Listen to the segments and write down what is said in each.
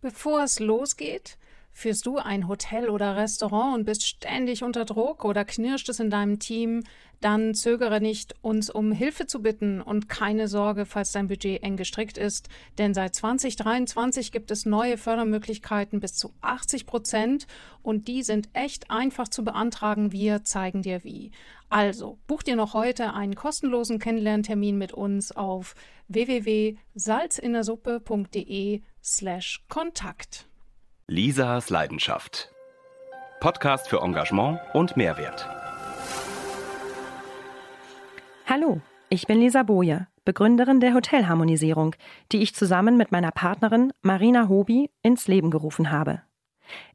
Bevor es losgeht, Führst du ein Hotel oder Restaurant und bist ständig unter Druck oder knirscht es in deinem Team, dann zögere nicht, uns um Hilfe zu bitten und keine Sorge, falls dein Budget eng gestrickt ist, denn seit 2023 gibt es neue Fördermöglichkeiten bis zu 80 Prozent und die sind echt einfach zu beantragen. Wir zeigen dir wie. Also, buch dir noch heute einen kostenlosen Kennenlerntermin mit uns auf www.salzinnersuppe.de slash Kontakt. Lisas Leidenschaft. Podcast für Engagement und Mehrwert. Hallo, ich bin Lisa Boje, Begründerin der Hotelharmonisierung, die ich zusammen mit meiner Partnerin Marina Hobi ins Leben gerufen habe.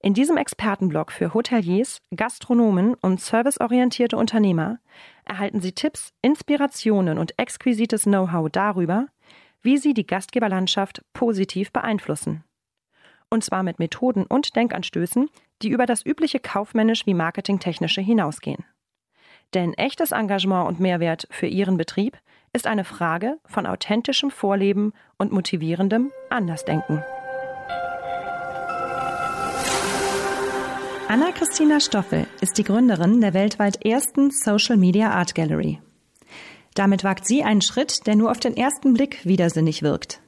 In diesem Expertenblog für Hoteliers, Gastronomen und serviceorientierte Unternehmer erhalten Sie Tipps, Inspirationen und exquisites Know-how darüber, wie Sie die Gastgeberlandschaft positiv beeinflussen und zwar mit Methoden und Denkanstößen, die über das übliche kaufmännisch wie marketingtechnische hinausgehen. Denn echtes Engagement und Mehrwert für Ihren Betrieb ist eine Frage von authentischem Vorleben und motivierendem Andersdenken. Anna-Christina Stoffel ist die Gründerin der weltweit ersten Social Media Art Gallery. Damit wagt sie einen Schritt, der nur auf den ersten Blick widersinnig wirkt.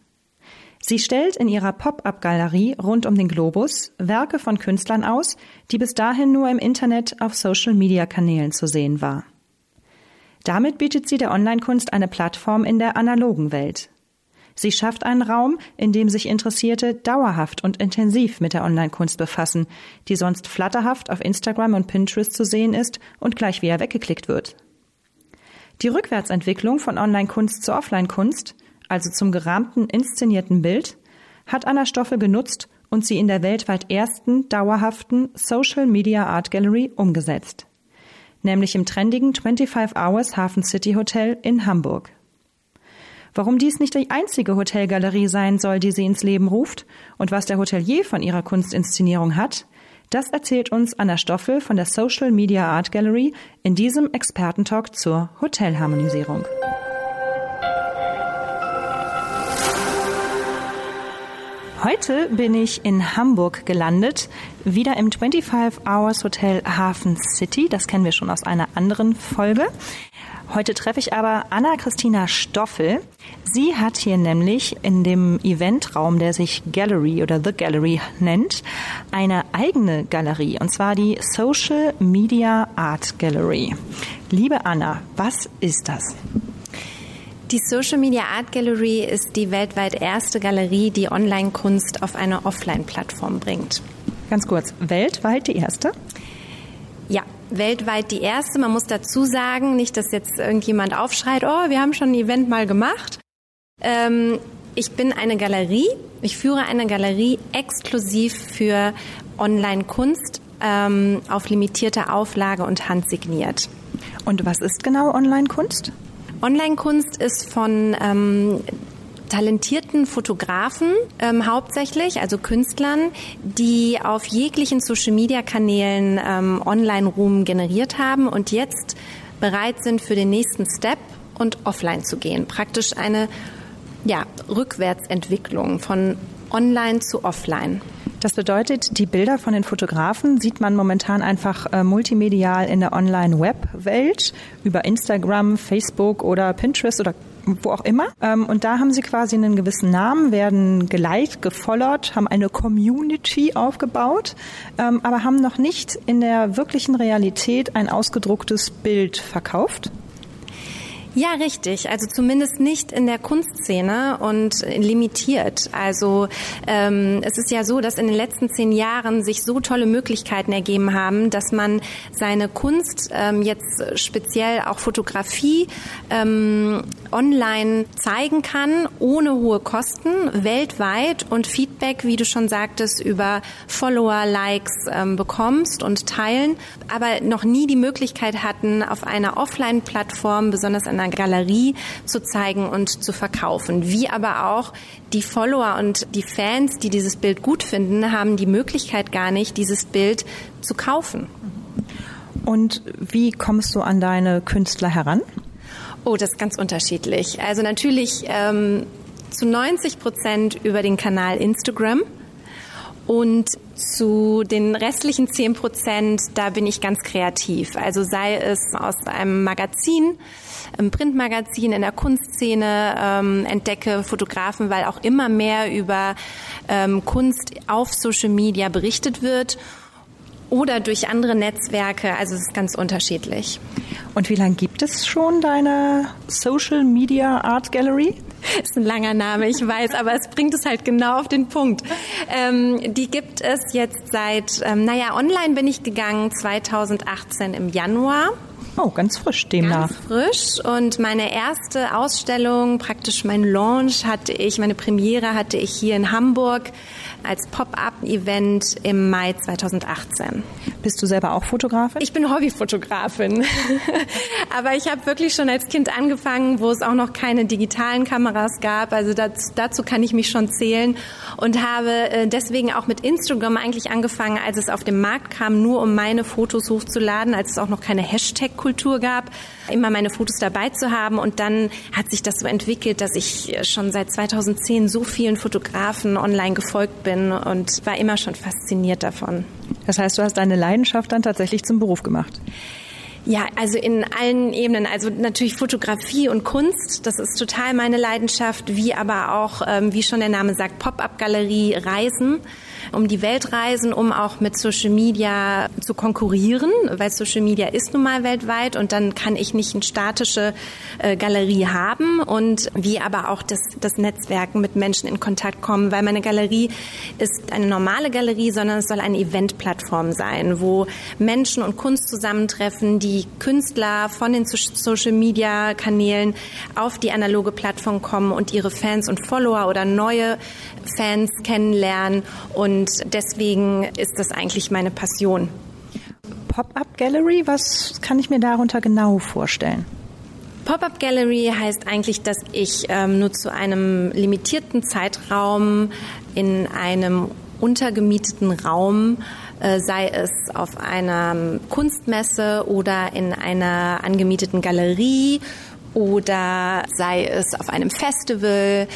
Sie stellt in ihrer Pop-up-Galerie rund um den Globus Werke von Künstlern aus, die bis dahin nur im Internet auf Social-Media-Kanälen zu sehen war. Damit bietet sie der Online-Kunst eine Plattform in der analogen Welt. Sie schafft einen Raum, in dem sich Interessierte dauerhaft und intensiv mit der Online-Kunst befassen, die sonst flatterhaft auf Instagram und Pinterest zu sehen ist und gleich wieder weggeklickt wird. Die Rückwärtsentwicklung von Online-Kunst zur Offline-Kunst also zum gerahmten, inszenierten Bild, hat Anna Stoffel genutzt und sie in der weltweit ersten dauerhaften Social Media Art Gallery umgesetzt. Nämlich im trendigen 25 Hours Hafen City Hotel in Hamburg. Warum dies nicht die einzige Hotelgalerie sein soll, die sie ins Leben ruft und was der Hotelier von ihrer Kunstinszenierung hat, das erzählt uns Anna Stoffel von der Social Media Art Gallery in diesem Expertentalk zur Hotelharmonisierung. Heute bin ich in Hamburg gelandet, wieder im 25 Hours Hotel Hafen City. Das kennen wir schon aus einer anderen Folge. Heute treffe ich aber Anna-Christina Stoffel. Sie hat hier nämlich in dem Eventraum, der sich Gallery oder The Gallery nennt, eine eigene Galerie, und zwar die Social Media Art Gallery. Liebe Anna, was ist das? Die Social Media Art Gallery ist die weltweit erste Galerie, die Online-Kunst auf eine Offline-Plattform bringt. Ganz kurz, weltweit die erste? Ja, weltweit die erste. Man muss dazu sagen, nicht, dass jetzt irgendjemand aufschreit, oh, wir haben schon ein Event mal gemacht. Ähm, ich bin eine Galerie. Ich führe eine Galerie exklusiv für Online-Kunst ähm, auf limitierte Auflage und handsigniert. Und was ist genau Online-Kunst? Online-Kunst ist von ähm, talentierten Fotografen ähm, hauptsächlich, also Künstlern, die auf jeglichen Social-Media-Kanälen ähm, Online-Ruhm generiert haben und jetzt bereit sind für den nächsten Step und offline zu gehen. Praktisch eine ja, Rückwärtsentwicklung von online zu offline. Das bedeutet, die Bilder von den Fotografen sieht man momentan einfach äh, multimedial in der Online-Web-Welt über Instagram, Facebook oder Pinterest oder wo auch immer. Ähm, und da haben sie quasi einen gewissen Namen, werden geliked, gefollowt, haben eine Community aufgebaut, ähm, aber haben noch nicht in der wirklichen Realität ein ausgedrucktes Bild verkauft. Ja, richtig. Also zumindest nicht in der Kunstszene und limitiert. Also ähm, es ist ja so, dass in den letzten zehn Jahren sich so tolle Möglichkeiten ergeben haben, dass man seine Kunst ähm, jetzt speziell auch Fotografie ähm, online zeigen kann, ohne hohe Kosten, weltweit und Feedback, wie du schon sagtest, über Follower, Likes ähm, bekommst und teilen, aber noch nie die Möglichkeit hatten, auf einer Offline-Plattform, besonders an einer Galerie zu zeigen und zu verkaufen. Wie aber auch die Follower und die Fans, die dieses Bild gut finden, haben die Möglichkeit gar nicht, dieses Bild zu kaufen. Und wie kommst du an deine Künstler heran? Oh, das ist ganz unterschiedlich. Also natürlich ähm, zu 90 Prozent über den Kanal Instagram Und zu den restlichen 10 Prozent, da bin ich ganz kreativ. Also sei es aus einem Magazin, im Printmagazin, in der Kunstszene ähm, entdecke Fotografen, weil auch immer mehr über ähm, Kunst auf Social Media berichtet wird oder durch andere Netzwerke. Also es ist ganz unterschiedlich. Und wie lange gibt es schon deine Social Media Art Gallery? Ist ein langer Name, ich weiß, aber es bringt es halt genau auf den Punkt. Ähm, die gibt es jetzt seit, ähm, naja, online bin ich gegangen 2018 im Januar. Oh, ganz frisch demnach. Ganz frisch. Und meine erste Ausstellung, praktisch mein Launch hatte ich, meine Premiere hatte ich hier in Hamburg als Pop-up-Event im Mai 2018. Bist du selber auch Fotografin? Ich bin Hobbyfotografin. Aber ich habe wirklich schon als Kind angefangen, wo es auch noch keine digitalen Kameras gab. Also das, dazu kann ich mich schon zählen und habe äh, deswegen auch mit Instagram eigentlich angefangen, als es auf den Markt kam, nur um meine Fotos hochzuladen, als es auch noch keine Hashtag-Kultur gab, immer meine Fotos dabei zu haben. Und dann hat sich das so entwickelt, dass ich schon seit 2010 so vielen Fotografen online gefolgt bin und war immer schon fasziniert davon. Das heißt, du hast deine Leidenschaft dann tatsächlich zum Beruf gemacht? Ja, also in allen Ebenen. Also natürlich Fotografie und Kunst, das ist total meine Leidenschaft, wie aber auch, ähm, wie schon der Name sagt, Pop-up-Galerie, Reisen um die Welt reisen, um auch mit Social Media zu konkurrieren, weil Social Media ist nun mal weltweit und dann kann ich nicht eine statische äh, Galerie haben und wie aber auch das, das Netzwerken mit Menschen in Kontakt kommen, weil meine Galerie ist eine normale Galerie, sondern es soll eine Eventplattform sein, wo Menschen und Kunst zusammentreffen, die Künstler von den Social Media Kanälen auf die analoge Plattform kommen und ihre Fans und Follower oder neue Fans kennenlernen und und deswegen ist das eigentlich meine Passion. Pop-up Gallery, was kann ich mir darunter genau vorstellen? Pop-up Gallery heißt eigentlich, dass ich ähm, nur zu einem limitierten Zeitraum in einem untergemieteten Raum, äh, sei es auf einer Kunstmesse oder in einer angemieteten Galerie oder sei es auf einem Festival,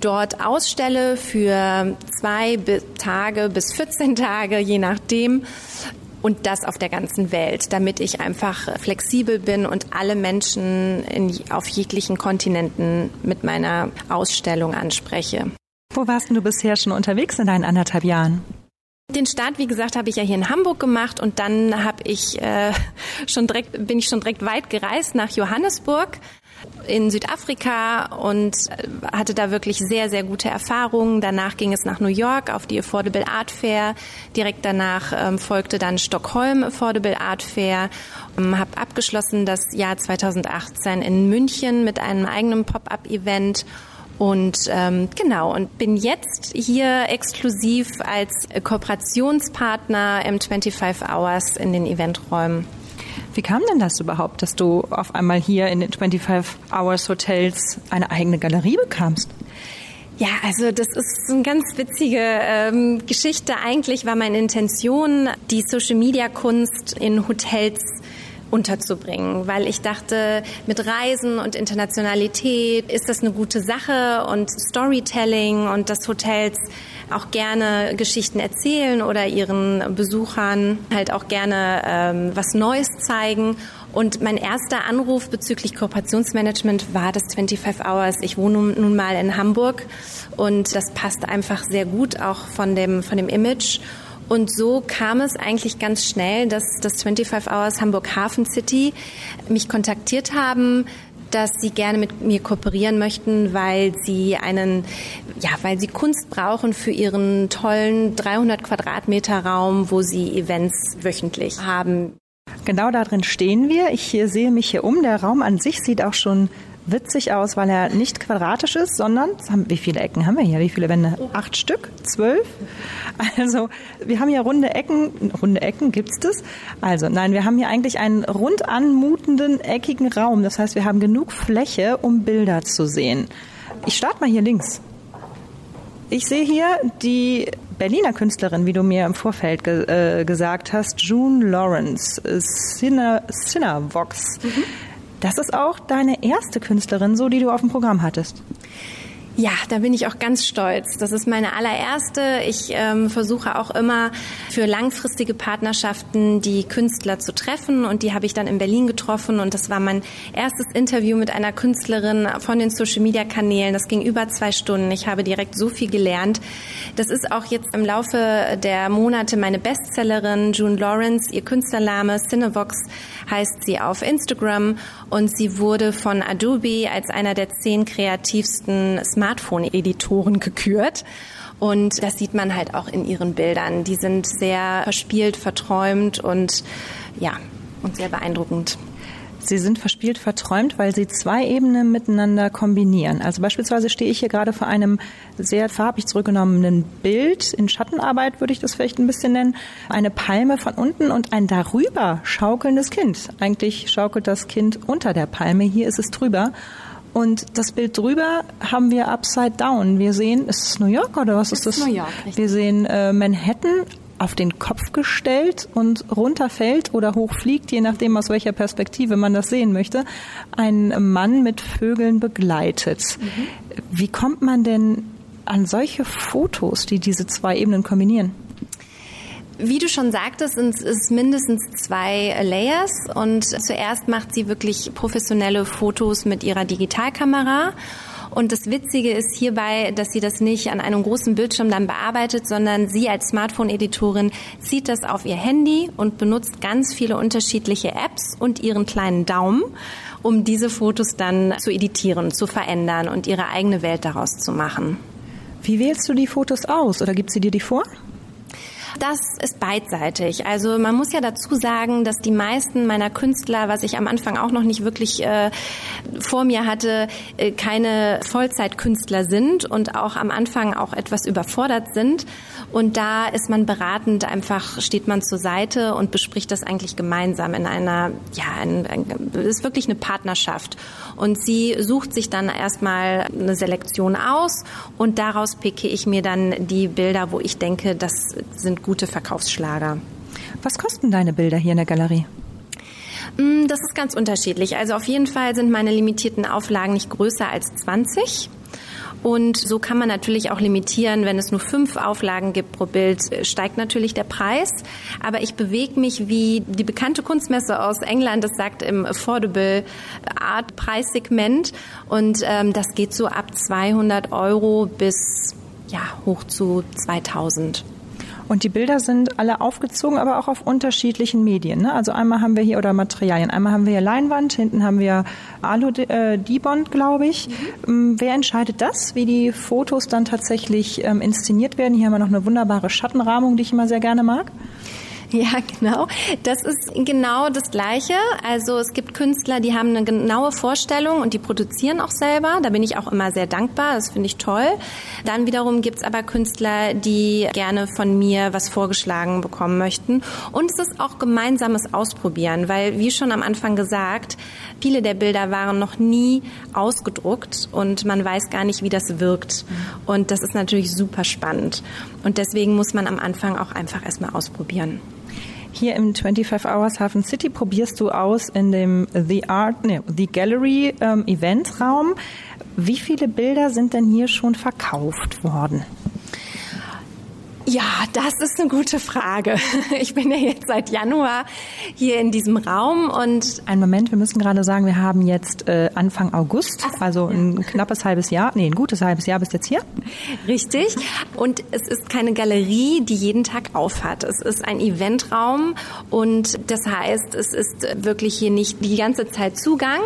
dort ausstelle für zwei Tage bis 14 Tage, je nachdem. Und das auf der ganzen Welt, damit ich einfach flexibel bin und alle Menschen in, auf jeglichen Kontinenten mit meiner Ausstellung anspreche. Wo warst du bisher schon unterwegs in deinen anderthalb Jahren? Den Start, wie gesagt, habe ich ja hier in Hamburg gemacht und dann habe ich äh, schon direkt bin ich schon direkt weit gereist nach Johannesburg in Südafrika und hatte da wirklich sehr, sehr gute Erfahrungen. Danach ging es nach New York auf die Affordable Art Fair. Direkt danach ähm, folgte dann Stockholm Affordable Art Fair. Ähm, habe abgeschlossen das Jahr 2018 in München mit einem eigenen Pop-up-Event. Und ähm, genau, und bin jetzt hier exklusiv als Kooperationspartner im 25 Hours in den Eventräumen. Wie kam denn das überhaupt, dass du auf einmal hier in den 25 Hours Hotels eine eigene Galerie bekamst? Ja, also das ist eine ganz witzige ähm, Geschichte. Eigentlich war meine Intention, die Social Media Kunst in Hotels unterzubringen, weil ich dachte, mit Reisen und Internationalität ist das eine gute Sache und Storytelling und dass Hotels auch gerne Geschichten erzählen oder ihren Besuchern halt auch gerne ähm, was Neues zeigen. Und mein erster Anruf bezüglich Kooperationsmanagement war das 25 Hours. Ich wohne nun mal in Hamburg und das passt einfach sehr gut auch von dem, von dem Image. Und so kam es eigentlich ganz schnell, dass das 25 Hours Hamburg Hafen City mich kontaktiert haben, dass sie gerne mit mir kooperieren möchten, weil sie einen, ja, weil sie Kunst brauchen für ihren tollen 300 Quadratmeter Raum, wo sie Events wöchentlich haben. Genau da drin stehen wir. Ich sehe mich hier um. Der Raum an sich sieht auch schon witzig aus, weil er nicht quadratisch ist, sondern haben, wie viele Ecken haben wir hier? Wie viele Wände? Acht Stück? Zwölf? Also wir haben hier runde Ecken. Runde Ecken gibt's das? Also nein, wir haben hier eigentlich einen rund anmutenden eckigen Raum. Das heißt, wir haben genug Fläche, um Bilder zu sehen. Ich starte mal hier links. Ich sehe hier die Berliner Künstlerin, wie du mir im Vorfeld ge äh, gesagt hast, June Lawrence, äh, Cinna, Cinavox. Mhm. Das ist auch deine erste Künstlerin, so die du auf dem Programm hattest. Ja, da bin ich auch ganz stolz. Das ist meine allererste. Ich ähm, versuche auch immer für langfristige Partnerschaften die Künstler zu treffen und die habe ich dann in Berlin getroffen und das war mein erstes Interview mit einer Künstlerin von den Social Media Kanälen. Das ging über zwei Stunden. Ich habe direkt so viel gelernt. Das ist auch jetzt im Laufe der Monate meine Bestsellerin June Lawrence. Ihr Künstlername Cinevox heißt sie auf Instagram und sie wurde von Adobe als einer der zehn kreativsten Smartphone-Editoren gekürt. Und das sieht man halt auch in ihren Bildern. Die sind sehr verspielt, verträumt und ja, und sehr beeindruckend. Sie sind verspielt verträumt, weil Sie zwei Ebenen miteinander kombinieren. Also beispielsweise stehe ich hier gerade vor einem sehr farbig zurückgenommenen Bild. In Schattenarbeit würde ich das vielleicht ein bisschen nennen. Eine Palme von unten und ein darüber schaukelndes Kind. Eigentlich schaukelt das Kind unter der Palme. Hier ist es drüber. Und das Bild drüber haben wir upside down. Wir sehen, ist es New York oder was ist das? New York, richtig. Wir sehen äh, Manhattan auf den Kopf gestellt und runterfällt oder hochfliegt, je nachdem aus welcher Perspektive man das sehen möchte, ein Mann mit Vögeln begleitet. Mhm. Wie kommt man denn an solche Fotos, die diese zwei Ebenen kombinieren? Wie du schon sagtest, sind es mindestens zwei Layers und zuerst macht sie wirklich professionelle Fotos mit ihrer Digitalkamera und das Witzige ist hierbei, dass sie das nicht an einem großen Bildschirm dann bearbeitet, sondern sie als Smartphone-Editorin zieht das auf ihr Handy und benutzt ganz viele unterschiedliche Apps und ihren kleinen Daumen, um diese Fotos dann zu editieren, zu verändern und ihre eigene Welt daraus zu machen. Wie wählst du die Fotos aus oder gibt sie dir die vor? Das ist beidseitig. Also man muss ja dazu sagen, dass die meisten meiner Künstler, was ich am Anfang auch noch nicht wirklich äh, vor mir hatte, äh, keine Vollzeitkünstler sind und auch am Anfang auch etwas überfordert sind. Und da ist man beratend, einfach steht man zur Seite und bespricht das eigentlich gemeinsam in einer, ja, ein, ein, ist wirklich eine Partnerschaft. Und sie sucht sich dann erstmal eine Selektion aus und daraus picke ich mir dann die Bilder, wo ich denke, das sind gute Verkaufsschlager. Was kosten deine Bilder hier in der Galerie? Mm, das ist ganz unterschiedlich. Also auf jeden Fall sind meine limitierten Auflagen nicht größer als 20. Und so kann man natürlich auch limitieren, wenn es nur fünf Auflagen gibt pro Bild, steigt natürlich der Preis. Aber ich bewege mich wie die bekannte Kunstmesse aus England, das sagt im Affordable Art Preissegment. Und ähm, das geht so ab 200 Euro bis ja, hoch zu 2000. Und die Bilder sind alle aufgezogen, aber auch auf unterschiedlichen Medien. Ne? Also einmal haben wir hier, oder Materialien, einmal haben wir hier Leinwand, hinten haben wir Alu-Dibond, äh, glaube ich. Mhm. Wer entscheidet das, wie die Fotos dann tatsächlich ähm, inszeniert werden? Hier haben wir noch eine wunderbare Schattenrahmung, die ich immer sehr gerne mag. Ja, genau. Das ist genau das Gleiche. Also es gibt Künstler, die haben eine genaue Vorstellung und die produzieren auch selber. Da bin ich auch immer sehr dankbar. Das finde ich toll. Dann wiederum gibt es aber Künstler, die gerne von mir was vorgeschlagen bekommen möchten. Und es ist auch gemeinsames Ausprobieren, weil wie schon am Anfang gesagt, viele der Bilder waren noch nie ausgedruckt und man weiß gar nicht, wie das wirkt. Und das ist natürlich super spannend. Und deswegen muss man am Anfang auch einfach erstmal ausprobieren. Hier im 25 Hours Hafen City probierst du aus in dem The Art, nee, The Gallery ähm, Eventraum. Wie viele Bilder sind denn hier schon verkauft worden? Ja, das ist eine gute Frage. Ich bin ja jetzt seit Januar hier in diesem Raum und ein Moment, wir müssen gerade sagen, wir haben jetzt äh, Anfang August, Ach, also ein ja. knappes halbes Jahr, nee, ein gutes halbes Jahr bist jetzt hier. Richtig. Und es ist keine Galerie, die jeden Tag aufhat. Es ist ein Eventraum und das heißt, es ist wirklich hier nicht die ganze Zeit Zugang.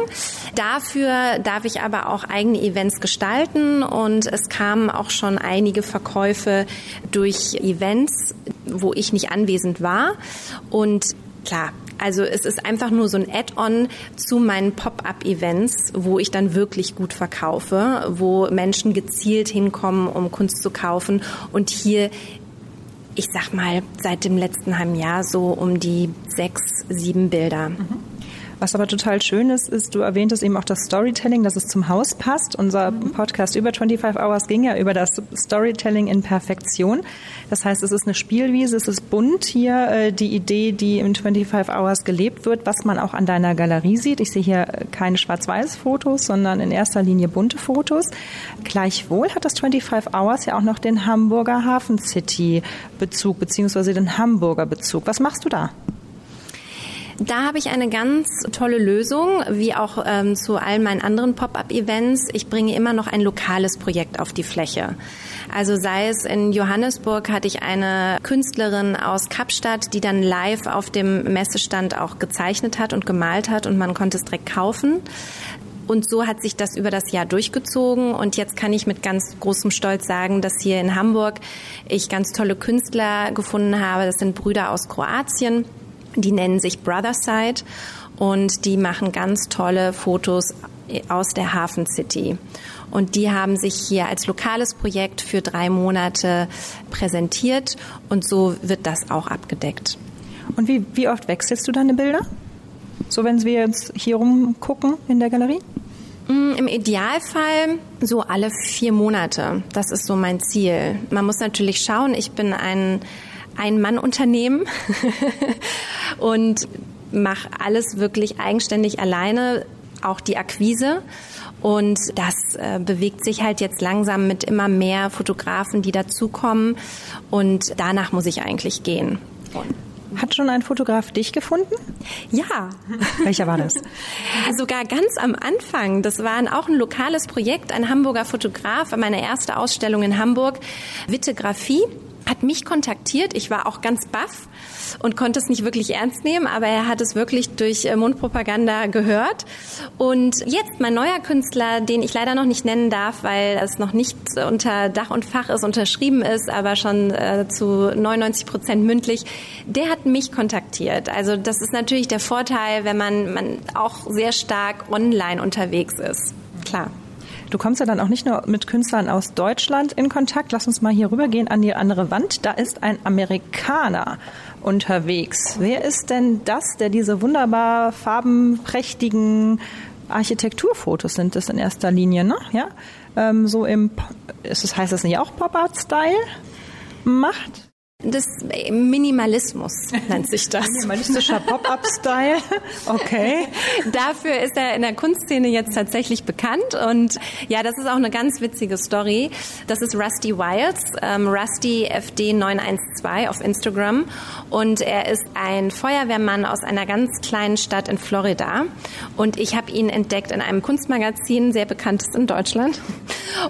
Dafür darf ich aber auch eigene Events gestalten und es kamen auch schon einige Verkäufe durch Events, wo ich nicht anwesend war. Und klar, also es ist einfach nur so ein Add-on zu meinen Pop-up-Events, wo ich dann wirklich gut verkaufe, wo Menschen gezielt hinkommen, um Kunst zu kaufen. Und hier, ich sag mal, seit dem letzten halben Jahr so um die sechs, sieben Bilder. Mhm. Was aber total schön ist, ist, du erwähntest eben auch das Storytelling, dass es zum Haus passt. Unser mhm. Podcast über 25 Hours ging ja über das Storytelling in Perfektion. Das heißt, es ist eine Spielwiese, es ist bunt hier, äh, die Idee, die im 25 Hours gelebt wird, was man auch an deiner Galerie sieht. Ich sehe hier keine Schwarz-Weiß-Fotos, sondern in erster Linie bunte Fotos. Gleichwohl hat das 25 Hours ja auch noch den Hamburger Hafen City Bezug, beziehungsweise den Hamburger Bezug. Was machst du da? Da habe ich eine ganz tolle Lösung, wie auch ähm, zu allen meinen anderen Pop-up-Events. Ich bringe immer noch ein lokales Projekt auf die Fläche. Also sei es in Johannesburg hatte ich eine Künstlerin aus Kapstadt, die dann live auf dem Messestand auch gezeichnet hat und gemalt hat und man konnte es direkt kaufen. Und so hat sich das über das Jahr durchgezogen. Und jetzt kann ich mit ganz großem Stolz sagen, dass hier in Hamburg ich ganz tolle Künstler gefunden habe. Das sind Brüder aus Kroatien die nennen sich Brotherside und die machen ganz tolle Fotos aus der Hafen City. Und die haben sich hier als lokales Projekt für drei Monate präsentiert und so wird das auch abgedeckt. Und wie, wie oft wechselst du deine Bilder? So, wenn wir jetzt hier rumgucken in der Galerie? Mm, Im Idealfall so alle vier Monate. Das ist so mein Ziel. Man muss natürlich schauen, ich bin ein ein-Mann-Unternehmen und mache alles wirklich eigenständig alleine, auch die Akquise. Und das äh, bewegt sich halt jetzt langsam mit immer mehr Fotografen, die dazukommen. Und danach muss ich eigentlich gehen. Hat schon ein Fotograf dich gefunden? Ja. Welcher war das? Sogar ganz am Anfang. Das war auch ein lokales Projekt, ein Hamburger Fotograf, meine erste Ausstellung in Hamburg, Vitegraphie hat mich kontaktiert. Ich war auch ganz baff und konnte es nicht wirklich ernst nehmen, aber er hat es wirklich durch äh, Mundpropaganda gehört. Und jetzt mein neuer Künstler, den ich leider noch nicht nennen darf, weil es noch nicht unter Dach und Fach ist, unterschrieben ist, aber schon äh, zu 99 Prozent mündlich, der hat mich kontaktiert. Also das ist natürlich der Vorteil, wenn man, man auch sehr stark online unterwegs ist. Klar. Du kommst ja dann auch nicht nur mit Künstlern aus Deutschland in Kontakt. Lass uns mal hier rübergehen an die andere Wand. Da ist ein Amerikaner unterwegs. Wer ist denn das, der diese wunderbar farbenprächtigen Architekturfotos sind das in erster Linie, ne? Ja, ähm, so im, ist das heißt das nicht auch Pop-Art-Style macht? Des Minimalismus nennt sich das. Minimalistischer Pop-up-Style. Okay. Dafür ist er in der Kunstszene jetzt tatsächlich bekannt und ja, das ist auch eine ganz witzige Story. Das ist Rusty Wiles, ähm, Rusty FD 912 auf Instagram und er ist ein Feuerwehrmann aus einer ganz kleinen Stadt in Florida und ich habe ihn entdeckt in einem Kunstmagazin, sehr bekanntes in Deutschland.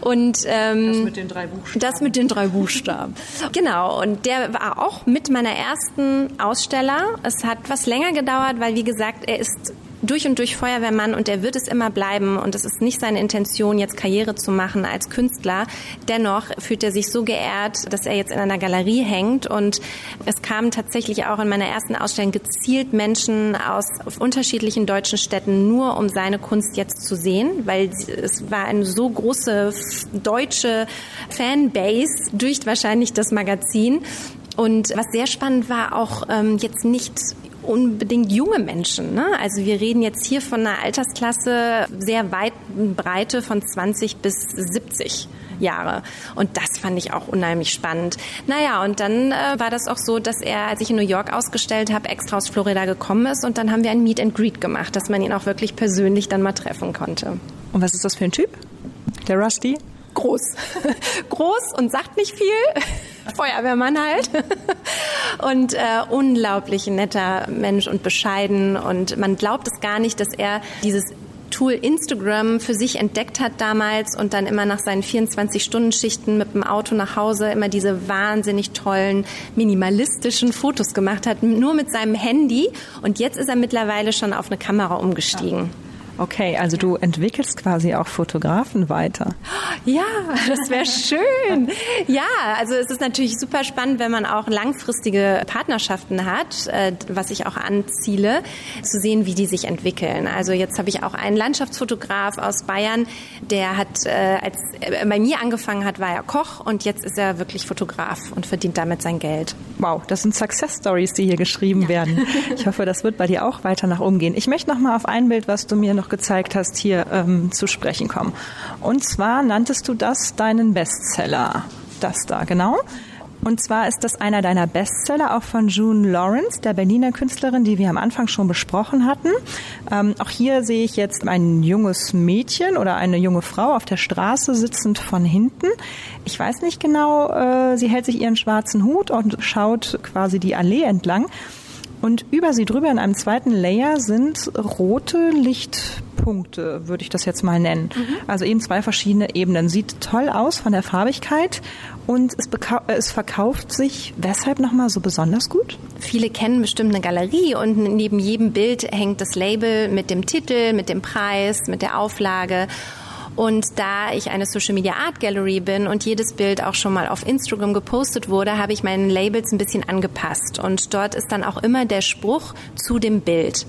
Und ähm, das mit den drei Buchstaben. Das mit den drei Buchstaben. Genau. Und der war auch mit meiner ersten Aussteller. Es hat was länger gedauert, weil wie gesagt, er ist durch und durch Feuerwehrmann und er wird es immer bleiben und es ist nicht seine Intention, jetzt Karriere zu machen als Künstler. Dennoch fühlt er sich so geehrt, dass er jetzt in einer Galerie hängt und es kamen tatsächlich auch in meiner ersten Ausstellung gezielt Menschen aus unterschiedlichen deutschen Städten nur um seine Kunst jetzt zu sehen, weil es war eine so große deutsche Fanbase durch wahrscheinlich das Magazin. Und was sehr spannend war, auch ähm, jetzt nicht unbedingt junge Menschen. Ne? Also wir reden jetzt hier von einer Altersklasse sehr weit Breite von 20 bis 70. Jahre. Und das fand ich auch unheimlich spannend. Naja, und dann äh, war das auch so, dass er, als ich in New York ausgestellt habe, extra aus Florida gekommen ist und dann haben wir ein Meet and Greet gemacht, dass man ihn auch wirklich persönlich dann mal treffen konnte. Und was ist das für ein Typ? Der Rusty? Groß. Groß und sagt nicht viel. Feuerwehrmann halt. und äh, unglaublich netter Mensch und bescheiden. Und man glaubt es gar nicht, dass er dieses Tool Instagram für sich entdeckt hat damals und dann immer nach seinen 24-Stunden-Schichten mit dem Auto nach Hause immer diese wahnsinnig tollen, minimalistischen Fotos gemacht hat, nur mit seinem Handy. Und jetzt ist er mittlerweile schon auf eine Kamera umgestiegen. Okay, also du entwickelst quasi auch Fotografen weiter. Ja, das wäre schön. Ja, also es ist natürlich super spannend, wenn man auch langfristige Partnerschaften hat, äh, was ich auch anziele, zu sehen, wie die sich entwickeln. Also jetzt habe ich auch einen Landschaftsfotograf aus Bayern, der hat, äh, als er bei mir angefangen hat, war er Koch und jetzt ist er wirklich Fotograf und verdient damit sein Geld. Wow, das sind Success Stories, die hier geschrieben ja. werden. Ich hoffe, das wird bei dir auch weiter nach oben gehen. Ich möchte noch mal auf ein Bild, was du mir noch gezeigt hast, hier ähm, zu sprechen kommen. Und zwar nanntest du das deinen Bestseller. Das da, genau. Und zwar ist das einer deiner Bestseller, auch von June Lawrence, der Berliner Künstlerin, die wir am Anfang schon besprochen hatten. Ähm, auch hier sehe ich jetzt ein junges Mädchen oder eine junge Frau auf der Straße sitzend von hinten. Ich weiß nicht genau, äh, sie hält sich ihren schwarzen Hut und schaut quasi die Allee entlang. Und über sie drüber in einem zweiten Layer sind rote Lichtpunkte, würde ich das jetzt mal nennen. Mhm. Also eben zwei verschiedene Ebenen. Sieht toll aus von der Farbigkeit und es, es verkauft sich weshalb nochmal so besonders gut? Viele kennen bestimmt eine Galerie und neben jedem Bild hängt das Label mit dem Titel, mit dem Preis, mit der Auflage. Und da ich eine Social Media Art Gallery bin und jedes Bild auch schon mal auf Instagram gepostet wurde, habe ich meine Labels ein bisschen angepasst. Und dort ist dann auch immer der Spruch zu dem Bild.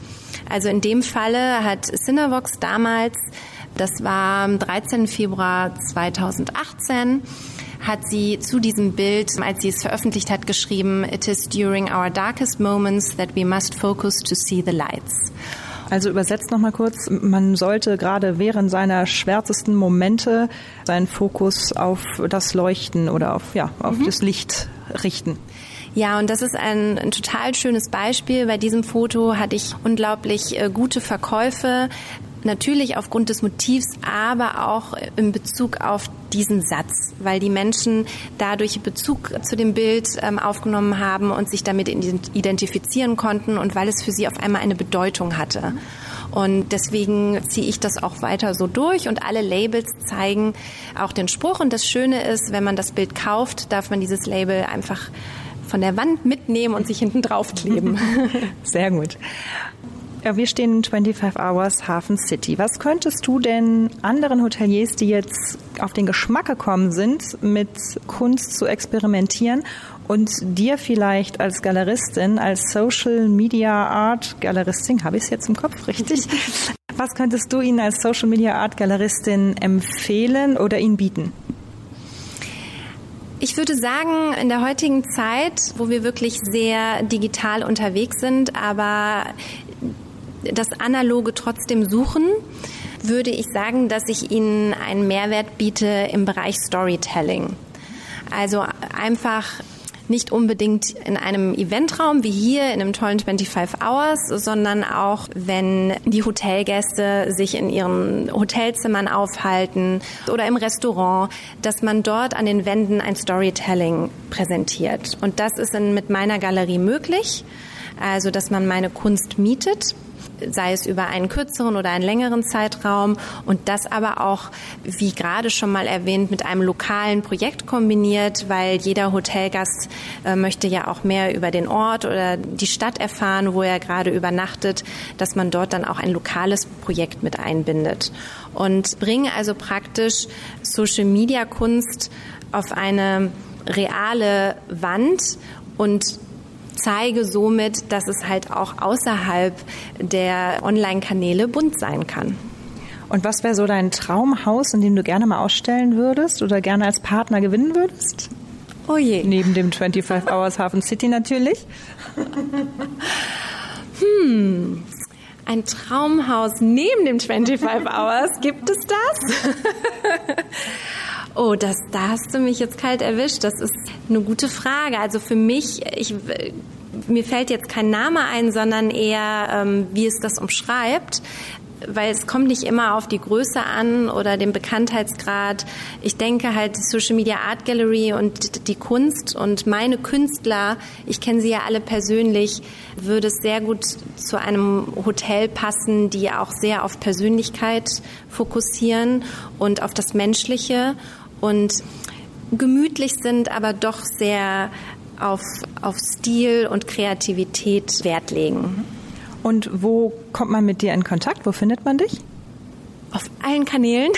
Also in dem Falle hat Cinebox damals, das war am 13. Februar 2018, hat sie zu diesem Bild, als sie es veröffentlicht hat, geschrieben, It is during our darkest moments that we must focus to see the lights. Also übersetzt nochmal kurz, man sollte gerade während seiner schwärzesten Momente seinen Fokus auf das Leuchten oder auf, ja, auf mhm. das Licht richten. Ja, und das ist ein, ein, total schönes Beispiel. Bei diesem Foto hatte ich unglaublich äh, gute Verkäufe. Natürlich aufgrund des Motivs, aber auch in Bezug auf diesen Satz, weil die Menschen dadurch Bezug zu dem Bild ähm, aufgenommen haben und sich damit identifizieren konnten und weil es für sie auf einmal eine Bedeutung hatte. Und deswegen ziehe ich das auch weiter so durch und alle Labels zeigen auch den Spruch. Und das Schöne ist, wenn man das Bild kauft, darf man dieses Label einfach von der Wand mitnehmen und sich hinten drauf kleben. Sehr gut. Ja, wir stehen in 25 Hours Hafen City. Was könntest du denn anderen Hoteliers, die jetzt auf den Geschmack gekommen sind, mit Kunst zu experimentieren und dir vielleicht als Galeristin, als Social Media Art Galeristin, habe ich es jetzt im Kopf richtig? Was könntest du ihnen als Social Media Art Galeristin empfehlen oder ihnen bieten? Ich würde sagen, in der heutigen Zeit, wo wir wirklich sehr digital unterwegs sind, aber das Analoge trotzdem suchen, würde ich sagen, dass ich Ihnen einen Mehrwert biete im Bereich Storytelling. Also einfach nicht unbedingt in einem Eventraum wie hier in einem tollen 25 Hours, sondern auch wenn die Hotelgäste sich in ihren Hotelzimmern aufhalten oder im Restaurant, dass man dort an den Wänden ein Storytelling präsentiert. Und das ist mit meiner Galerie möglich. Also, dass man meine Kunst mietet sei es über einen kürzeren oder einen längeren Zeitraum und das aber auch, wie gerade schon mal erwähnt, mit einem lokalen Projekt kombiniert, weil jeder Hotelgast äh, möchte ja auch mehr über den Ort oder die Stadt erfahren, wo er gerade übernachtet, dass man dort dann auch ein lokales Projekt mit einbindet. Und bringe also praktisch Social Media Kunst auf eine reale Wand und zeige somit, dass es halt auch außerhalb der Online-Kanäle bunt sein kann. Und was wäre so dein Traumhaus, in dem du gerne mal ausstellen würdest oder gerne als Partner gewinnen würdest? Oh je. Neben dem 25 Hours Hafen City natürlich. hm. Ein Traumhaus neben dem 25 Hours, gibt es das? Oh, das, da hast du mich jetzt kalt erwischt. Das ist eine gute Frage. Also für mich, ich, mir fällt jetzt kein Name ein, sondern eher, ähm, wie es das umschreibt weil es kommt nicht immer auf die Größe an oder den Bekanntheitsgrad. Ich denke halt die Social Media Art Gallery und die Kunst und meine Künstler, ich kenne sie ja alle persönlich, würde es sehr gut zu einem Hotel passen, die auch sehr auf Persönlichkeit fokussieren und auf das Menschliche und gemütlich sind, aber doch sehr auf, auf Stil und Kreativität Wert legen. Und wo kommt man mit dir in Kontakt? Wo findet man dich? Auf allen Kanälen.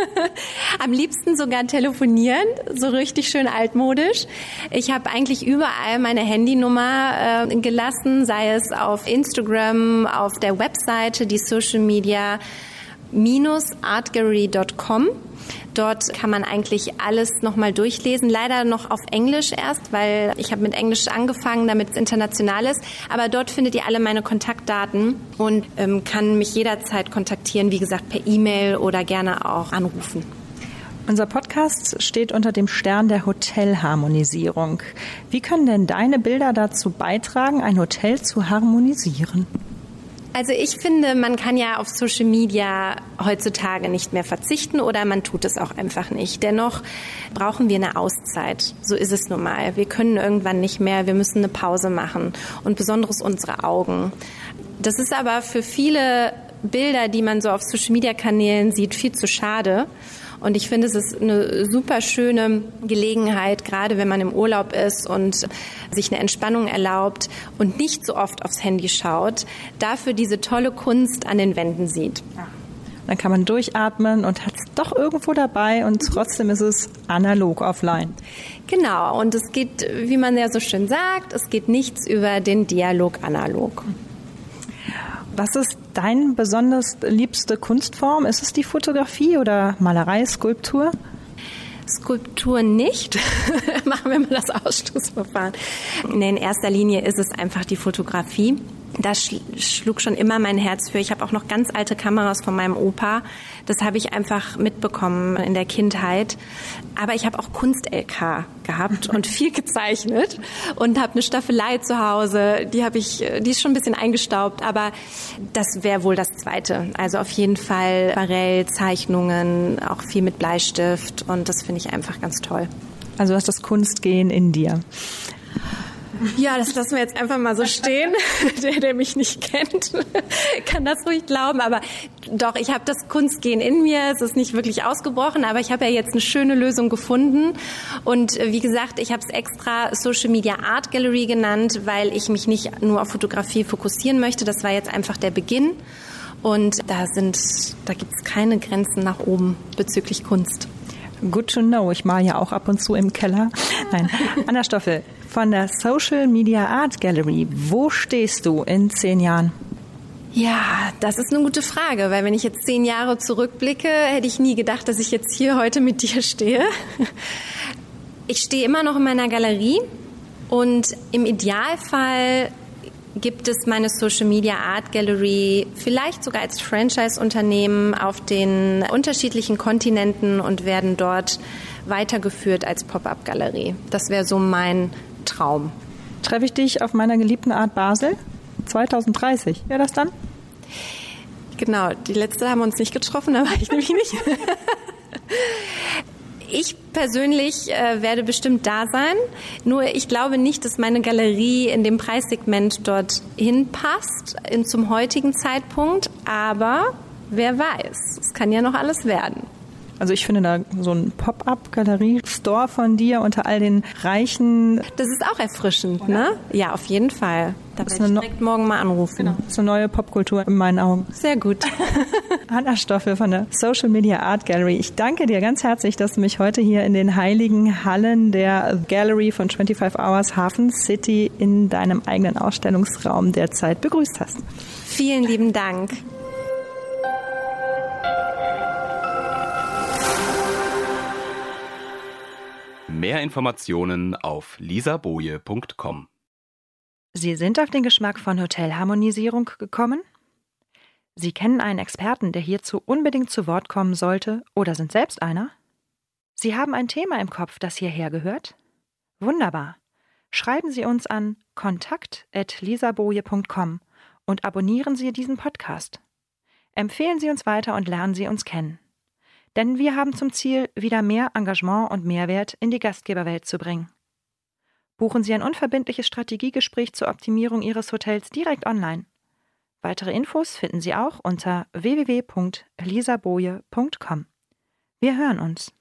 Am liebsten sogar telefonieren, so richtig schön altmodisch. Ich habe eigentlich überall meine Handynummer äh, gelassen, sei es auf Instagram, auf der Webseite, die Social Media artgallery.com. Dort kann man eigentlich alles nochmal durchlesen. Leider noch auf Englisch erst, weil ich habe mit Englisch angefangen, damit es international ist. Aber dort findet ihr alle meine Kontaktdaten und ähm, kann mich jederzeit kontaktieren, wie gesagt, per E-Mail oder gerne auch anrufen. Unser Podcast steht unter dem Stern der Hotelharmonisierung. Wie können denn deine Bilder dazu beitragen, ein Hotel zu harmonisieren? Also ich finde, man kann ja auf Social Media heutzutage nicht mehr verzichten oder man tut es auch einfach nicht. Dennoch brauchen wir eine Auszeit. So ist es nun mal. Wir können irgendwann nicht mehr. Wir müssen eine Pause machen und besonders unsere Augen. Das ist aber für viele Bilder, die man so auf Social Media Kanälen sieht, viel zu schade. Und ich finde, es ist eine super schöne Gelegenheit, gerade wenn man im Urlaub ist und sich eine Entspannung erlaubt und nicht so oft aufs Handy schaut, dafür diese tolle Kunst an den Wänden sieht. Dann kann man durchatmen und hat es doch irgendwo dabei und trotzdem ist es analog offline. Genau, und es geht, wie man ja so schön sagt, es geht nichts über den Dialog analog. Was ist deine besonders liebste Kunstform? Ist es die Fotografie oder Malerei, Skulptur? Skulptur nicht. Machen wir mal das Ausschlussverfahren. in erster Linie ist es einfach die Fotografie da schlug schon immer mein Herz für. Ich habe auch noch ganz alte Kameras von meinem Opa. Das habe ich einfach mitbekommen in der Kindheit. Aber ich habe auch Kunst-LK gehabt und viel gezeichnet und habe eine Staffelei zu Hause. Die habe ich, die ist schon ein bisschen eingestaubt, aber das wäre wohl das Zweite. Also auf jeden Fall Aquarell, Zeichnungen, auch viel mit Bleistift und das finde ich einfach ganz toll. Also hast das Kunstgehen in dir. Ja, das lassen wir jetzt einfach mal so stehen. Der, der mich nicht kennt, kann das ruhig glauben. Aber doch, ich habe das Kunstgehen in mir. Es ist nicht wirklich ausgebrochen, aber ich habe ja jetzt eine schöne Lösung gefunden. Und äh, wie gesagt, ich habe es extra Social Media Art Gallery genannt, weil ich mich nicht nur auf Fotografie fokussieren möchte. Das war jetzt einfach der Beginn. Und da sind, da gibt es keine Grenzen nach oben bezüglich Kunst. Good to know. Ich mal ja auch ab und zu im Keller. Nein. Anna Stoffel, von der Social Media Art Gallery. Wo stehst du in zehn Jahren? Ja, das ist eine gute Frage, weil wenn ich jetzt zehn Jahre zurückblicke, hätte ich nie gedacht, dass ich jetzt hier heute mit dir stehe. Ich stehe immer noch in meiner Galerie und im Idealfall gibt es meine Social Media Art Gallery vielleicht sogar als Franchise-Unternehmen auf den unterschiedlichen Kontinenten und werden dort weitergeführt als Pop-up-Galerie. Das wäre so mein Traum. Treffe ich dich auf meiner geliebten Art Basel? 2030. Wäre das dann? Genau, die letzte haben uns nicht getroffen, da war ich nämlich nicht. Ich persönlich äh, werde bestimmt da sein. Nur ich glaube nicht, dass meine Galerie in dem Preissegment dort hinpasst in, zum heutigen Zeitpunkt. Aber wer weiß, es kann ja noch alles werden. Also ich finde da so ein Pop-up-Galerie-Store von dir unter all den reichen. Das ist auch erfrischend, ne? Ja, auf jeden Fall. Da werde ich direkt morgen mal anrufen. Genau. So neue Popkultur in meinen Augen. Sehr gut. Anna Stoffel von der Social Media Art Gallery. Ich danke dir ganz herzlich, dass du mich heute hier in den heiligen Hallen der Gallery von 25 Hours Hafen City in deinem eigenen Ausstellungsraum derzeit begrüßt hast. Vielen lieben Dank. Mehr Informationen auf lisaboje.com. Sie sind auf den Geschmack von Hotelharmonisierung gekommen? Sie kennen einen Experten, der hierzu unbedingt zu Wort kommen sollte, oder sind selbst einer? Sie haben ein Thema im Kopf, das hierher gehört? Wunderbar. Schreiben Sie uns an kontakt.lisaboje.com und abonnieren Sie diesen Podcast. Empfehlen Sie uns weiter und lernen Sie uns kennen. Denn wir haben zum Ziel, wieder mehr Engagement und Mehrwert in die Gastgeberwelt zu bringen. Buchen Sie ein unverbindliches Strategiegespräch zur Optimierung Ihres Hotels direkt online. Weitere Infos finden Sie auch unter www.elisaboje.com. Wir hören uns.